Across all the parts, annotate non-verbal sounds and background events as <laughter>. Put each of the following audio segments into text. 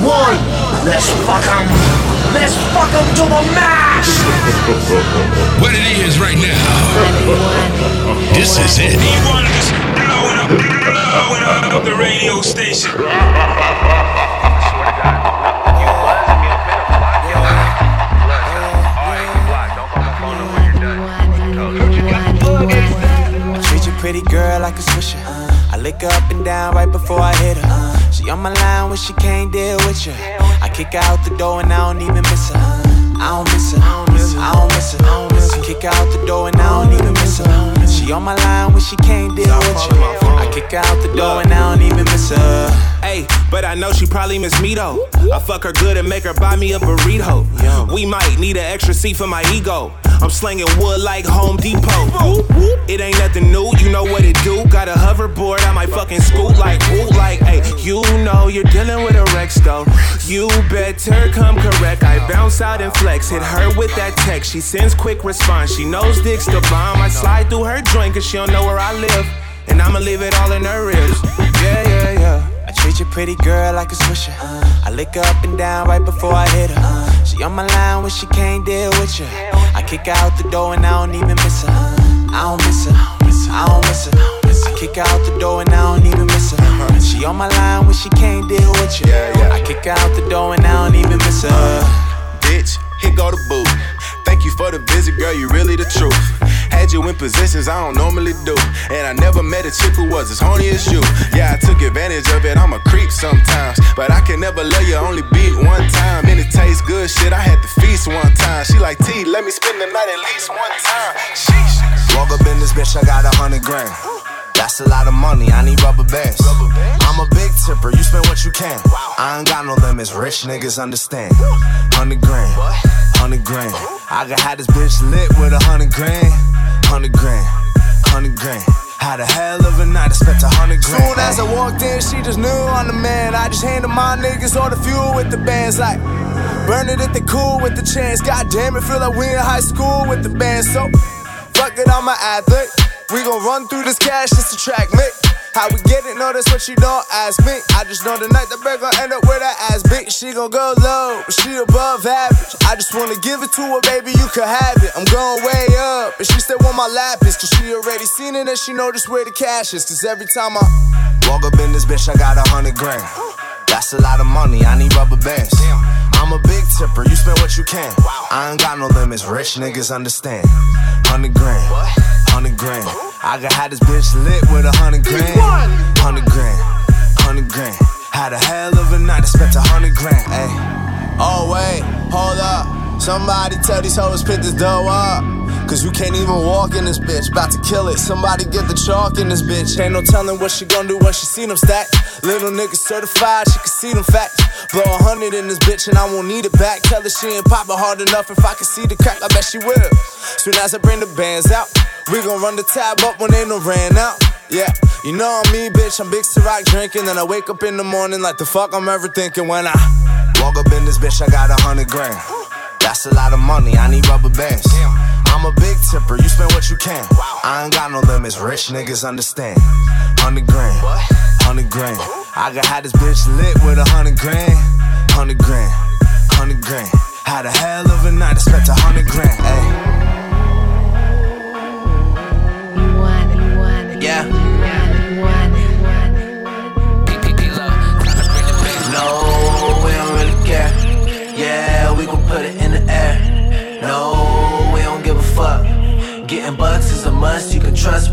One, let's fuck 'em. Let's fuck 'em to the max. <laughs> What it is right now. This is it. E1 is blowing up, blowing up the radio station. I treat you pretty girl like a swisher. I lick her up and down right before I hit her. She on my line when she can't deal with you. I kick her out the door and I don't even miss her. I don't miss her. I don't miss her. I don't miss her. I don't miss her. I kick her out the door and I don't even miss her. She on my line when she can't deal with you. I kick her out the door and I don't even miss her. Hey, but I know she probably miss me though. I fuck her good and make her buy me a burrito. We might need an extra seat for my ego. I'm slinging wood like Home Depot. It ain't nothing new, you know what it do. Got a hoverboard, I might fucking scoot like ooh, like hey, you know you're dealing with a Rex though. You better come correct. I bounce out and flex, hit her with that text. She sends quick response. She knows dick's the bomb. I slide through her joint cause she don't know where I live. And I'ma leave it all in her ribs. Yeah, yeah, yeah. I treat your pretty girl like a swisher. I lick her up and down right before I hit her. She on my line when she can't deal with you. Kick her out the door and I don't even miss her. I don't miss her. I don't miss her. I kick her out the door and I don't even miss her. She on my line when she can't deal with you. I kick her out the door and I don't even miss her. Bitch, here go the boot. Thank you for the visit, girl, you really the truth. Had you in positions I don't normally do. And I never met a chick who was as horny as you. Yeah, I took advantage of it, I'm a creep sometimes. But I can never love you, only beat one time. And it tastes good, shit, I had to feast one time. She like, T, let me spend the night at least one time. Sheesh. Walk up in this bitch, I got a hundred grand. That's a lot of money, I need rubber bands. I'm a big tipper, you spend what you can. I ain't got no limits, rich niggas understand. Hundred grand, hundred grand. I could have this bitch lit with a hundred grand. Hundred grand, hundred grand. Had a hell of a night, I spent a hundred grand. Soon as I walked in, she just knew I'm the man. I just handed my niggas all the fuel with the bands, like burn it if they cool with the chance. God damn it, feel like we in high school with the band. So fuck it, I'm an athlete. We gon' run through this cash just to track me. How we get it? No, that's what you don't ask me. I just know the night the bird gon' end up with her ass big. She gon' go low, but she above average. I just wanna give it to her, baby, you can have it. I'm going way up, and she still want my lap is, cause she already seen it and she know just where the cash is. Cause every time I walk up in this bitch, I got a hundred grand. That's a lot of money, I need rubber bands. I'm a big tipper, you spend what you can. I ain't got no limits, rich niggas understand. Hundred grand, hundred grand. I could have this bitch lit with a hundred grand. Hundred grand, hundred grand. Had a hell of a night, I spent a hundred grand. Ay. Oh wait, hold up. Somebody tell these hoes pick this dough up. Cause you can't even walk in this bitch. About to kill it. Somebody get the chalk in this bitch. Ain't no telling what she gon' do when she see them stack. Little nigga certified, she can see them facts. Blow a hundred in this bitch and I won't need it back. Tell her she ain't poppin' hard enough. If I can see the crack, I bet she will. Soon as I bring the bands out, we gon' run the tab up when they no ran out. Yeah, you know I'm me, bitch. I'm big Ciroc drinking. Then I wake up in the morning like the fuck I'm ever thinking when I walk up in this bitch. I got a hundred grand. That's a lot of money, I need rubber bands. I'm a big tipper, you spend what you can. I ain't got no limits, rich niggas understand. Hundred grand, hundred grand. I could have this bitch lit with a hundred grand. Hundred grand, hundred grand. Had a hell of a night, I spent a hundred grand. Ayy. Yeah.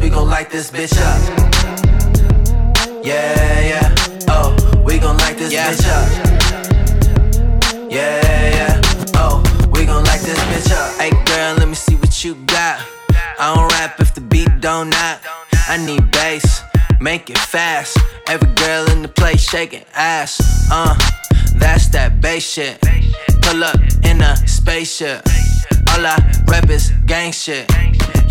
We gon' light this bitch up. Yeah, yeah. Oh, we gon' light this bitch up. Yeah, yeah. Oh, we gon' light this bitch up. Hey, girl, let me see what you got. I don't rap if the beat don't knock. I need bass, make it fast. Every girl in the place shaking ass. Uh, that's that bass shit. Pull up in a spaceship. All I rep is gang shit.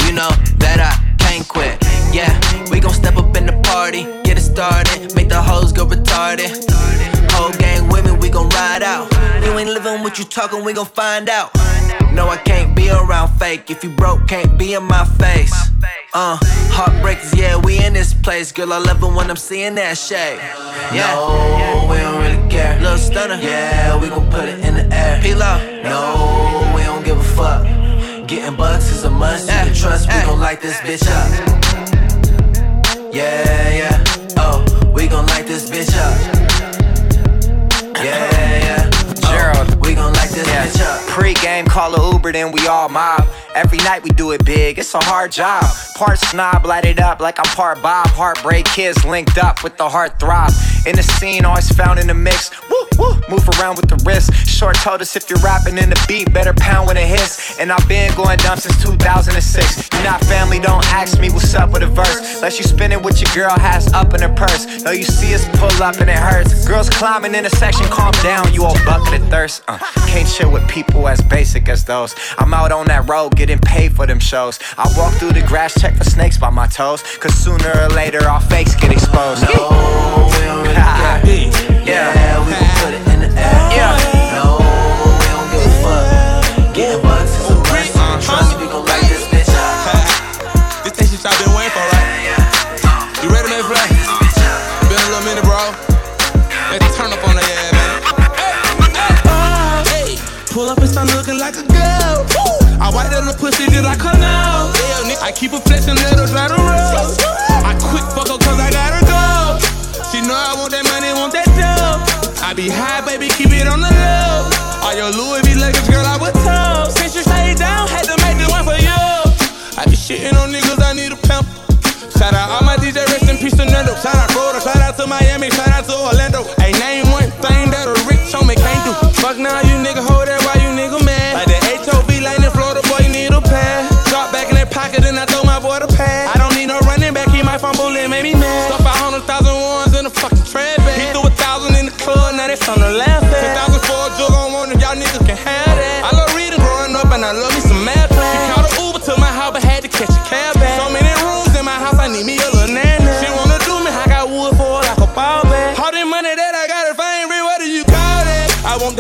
You know that I can't quit. Yeah, we gon' step up in the party, get it started, make the hoes go retarded. Whole gang with me, we gon' ride out. You ain't living what you talking, we gon' find out. No, I can't be around fake. If you broke, can't be in my face. Uh, heartbreakers, yeah, we in this place. Girl, I love it when I'm seeing that shade. Yeah, no, we don't really care. Little stunner, yeah, we gon' put it in the air. P-Lo, no, we don't give a fuck. Getting bucks is a must. You can trust, we gon' light this bitch up. Yeah, yeah, oh, we gon' light this bitch up. Yeah, yeah. This Yeah. bitch up. Pre-game, call a Uber, then we all mob. Every night we do it big, it's a hard job. Part snob, light it up like I'm part Bob. Heartbreak kids linked up with the heart throb. In the scene, always found in the mix. Woo, woo, move around with the wrist. Short told us if you're rapping in the beat, better pound when it hits. And I've been going dumb since 2006. You're not family, don't ask me what's up with a verse. Unless you spin it with your girl, has up in her purse. No, you see us pull up and it hurts. Girls climbing in a section, calm down, you all bucket of thirst. Uh, can't chill with people as basic as those. I'm out on that road getting paid for them shows. I walk through the grass, check for snakes by my toes. Cause sooner or later, our fakes get exposed. No, we don't really <laughs> care. Yeah, we I wipe that little pussy her now. Yeah, nigga, I keep her flexing, let her drive the road. I quick fuck her cause I gotta go. She know I want that money, want that dough. I be high, baby, keep it on the low. All your Louis V luggage, girl, I was told. Since you stayed down, had to make this one for you. I be shitting on niggas, I need a pimp. Shout out all my DJ, rest in peace to Nando. Shout out Florida, shout out to Miami, shout out to Orlando. Hey, name one thing that a rich homie can't do. Fuck now, you nigga, hold that while you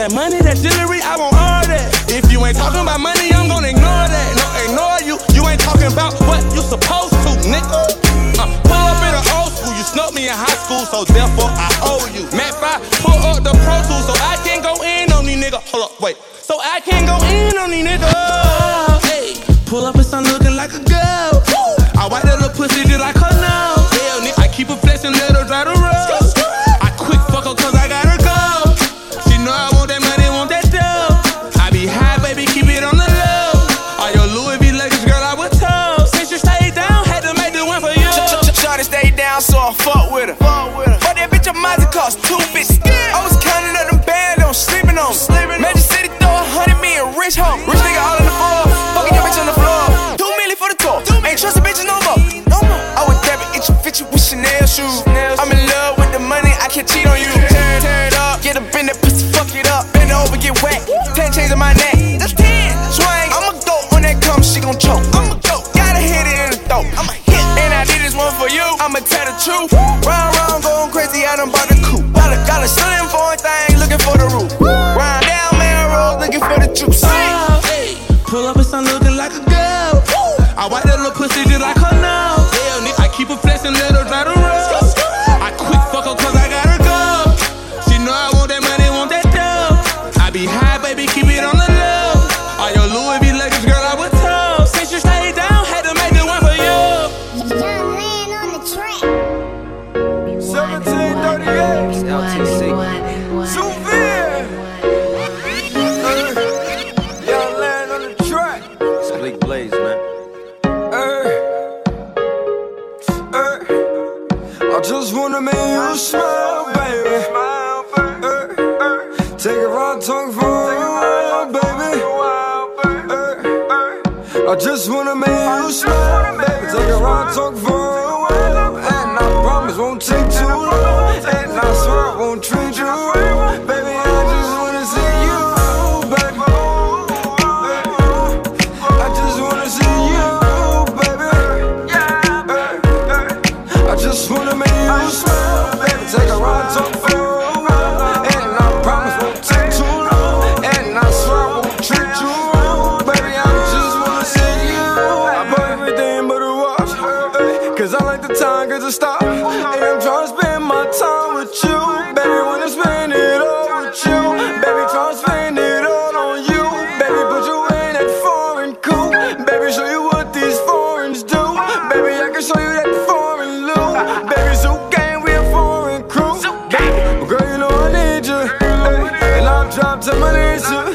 that money, that jewelry, I want all that. If you ain't talking about money, I'm gonna ignore that. No, ignore you. You ain't talking about what you supposed to, nigga. Uh, pull up in the old school, you snuck me in high school, so therefore I owe you. Matt 5, pull up the Pro Tools, so I can go in on these nigga. Hold up, wait. I'ma tell the truth. Round, I just wanna make you smile, baby. Take a ride, talk for a while, and I promise won't take too long, and I swear I won't treat you wrong, baby. I just wanna see you, baby. And I'll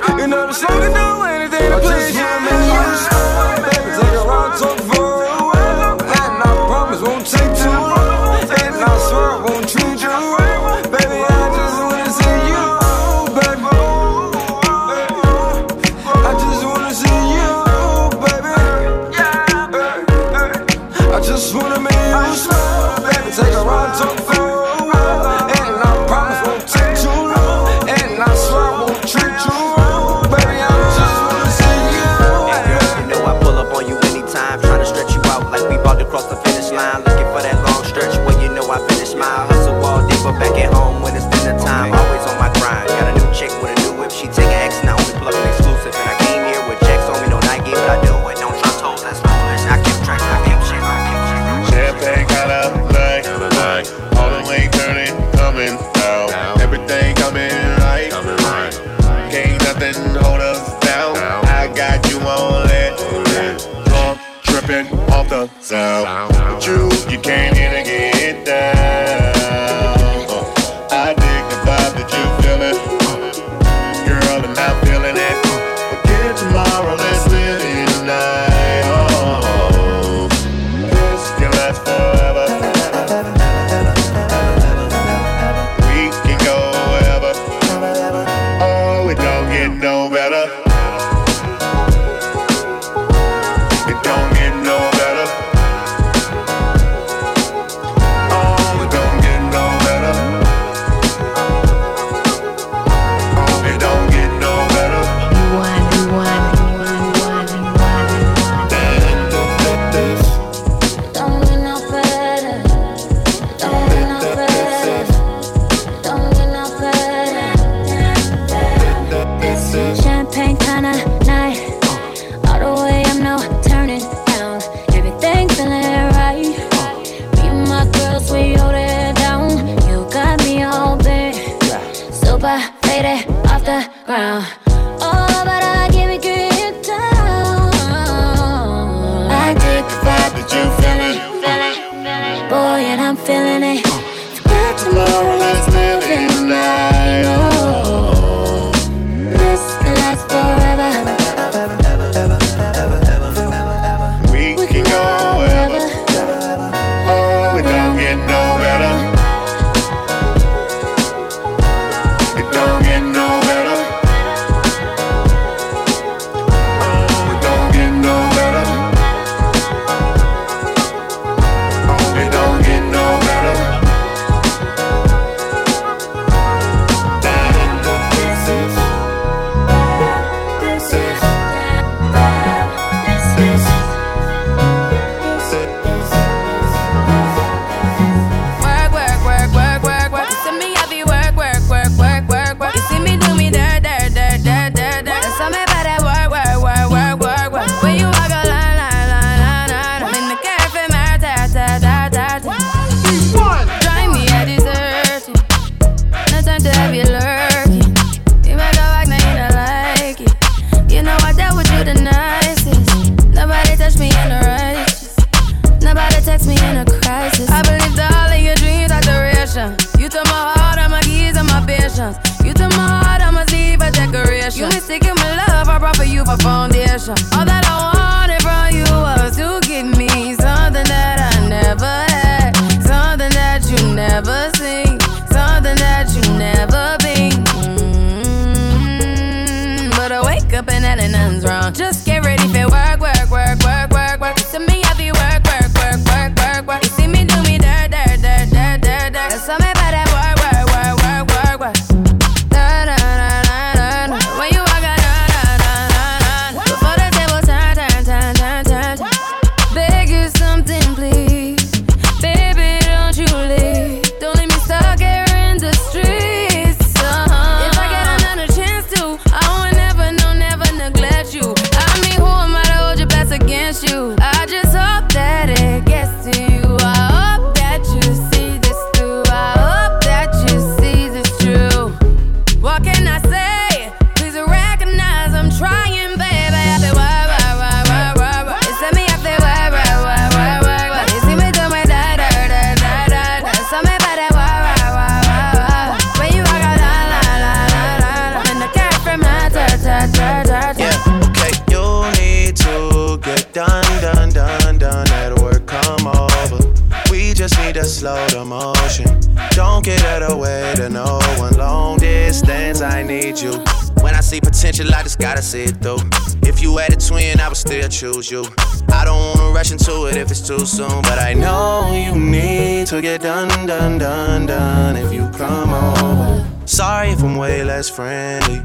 see potential, I just gotta see it through. If you had a twin, I would still choose you. I don't wanna rush into it if it's too soon, but I know you need to get done, done, done, done if you come over. Sorry if I'm way less friendly.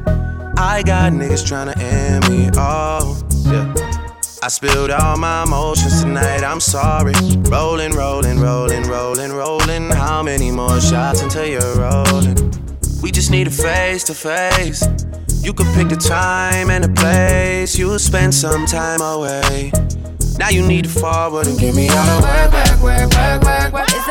I got niggas tryna end me. Oh, yeah. I spilled all my emotions tonight, I'm sorry. Rolling, rolling, rolling, rolling, rolling. How many more shots until you're rolling? We just need a face to face. You could pick the time and the place. You'll spend some time away. Now you need to forward and give me all the work.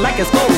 like it's gold.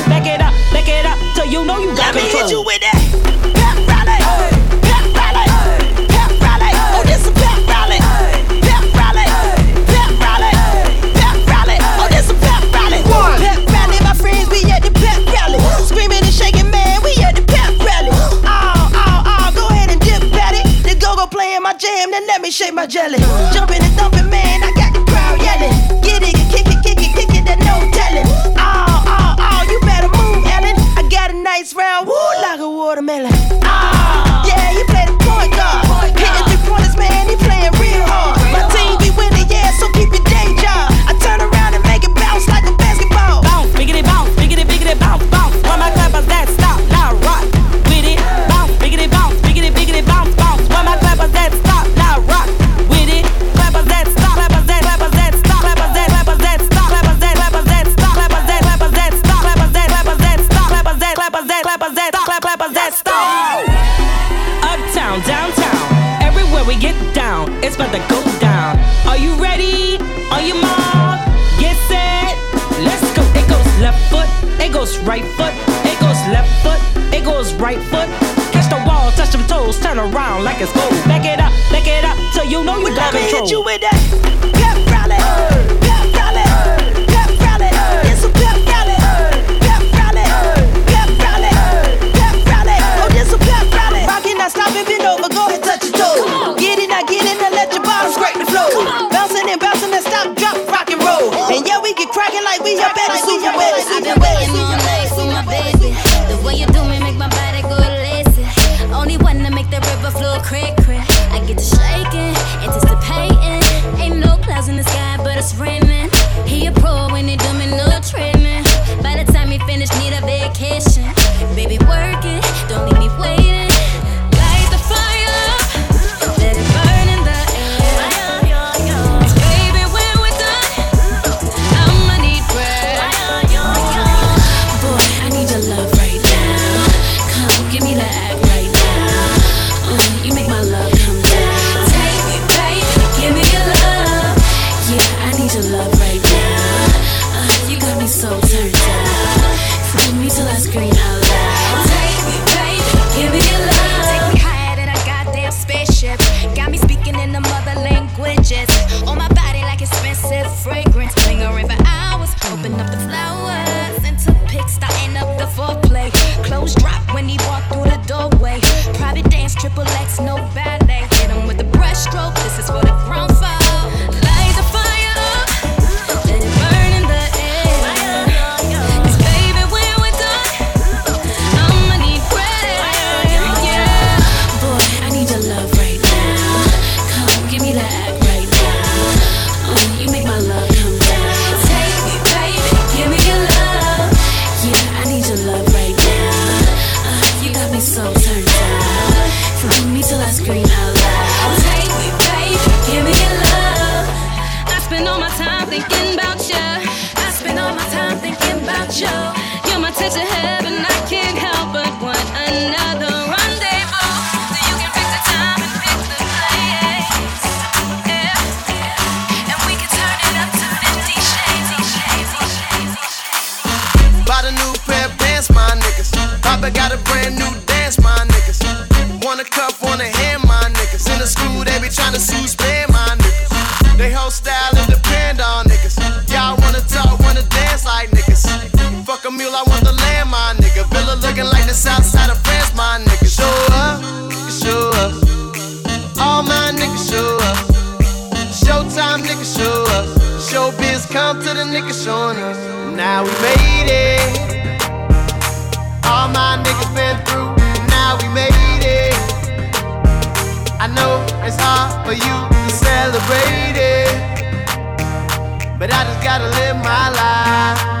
goes right foot, it goes left foot, it goes right foot. Catch the wall, touch them toes, turn around like it's gold. Back it up, back it up, till you know you, got control. Hit you with that. Get rally. real, I want the land, my nigga. Villa looking like the south side of France, my nigga. Show up, nigga, show up. All my niggas show up. Showtime niggas show up. Showbiz come to the niggas showing us. Now we made it. All my niggas been through. Now we made it. I know it's hard for you to celebrate it. But I just gotta live my life.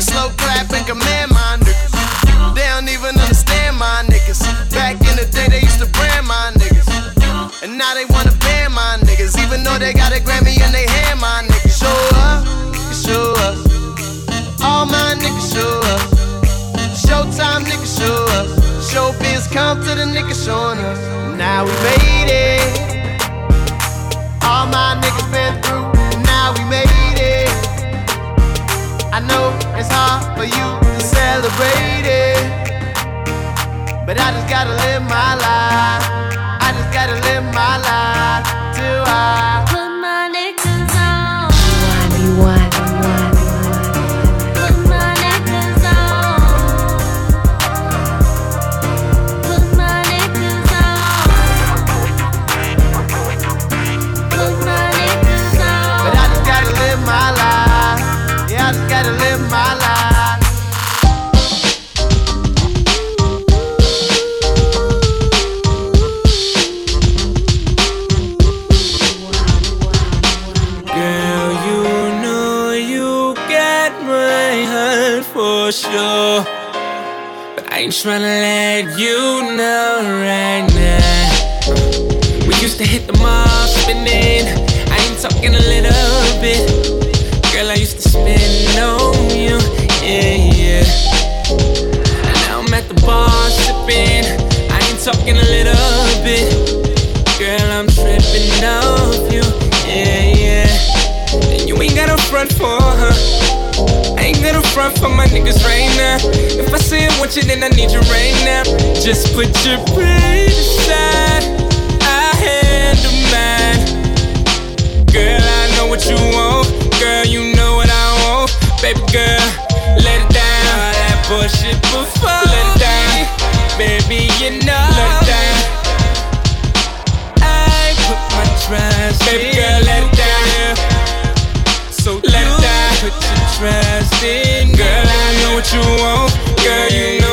to slow clap and command my niggas. They don't even understand my niggas. Back in the day, they used to brand my niggas. And now they wanna ban my niggas. Even though they got a Grammy in their hand, my niggas. Show up, show up. All my niggas show up. Showtime niggas show up. Showbiz come to the niggas showing us. Now we made it. All my niggas hard for you to celebrate it. But I just gotta live my life. I just gotta live my life front for my niggas right now. If I say I want you, then I need you right now. Just put your pride aside. I handle mine. Girl, I know what you want. Girl, you know what I want. Baby girl, let it down. All that bullshit before. Let it down. Baby, you know. Let it down. I put my trust Baby girl, let it down. So let it down. Put your trust in what you want, girl, you know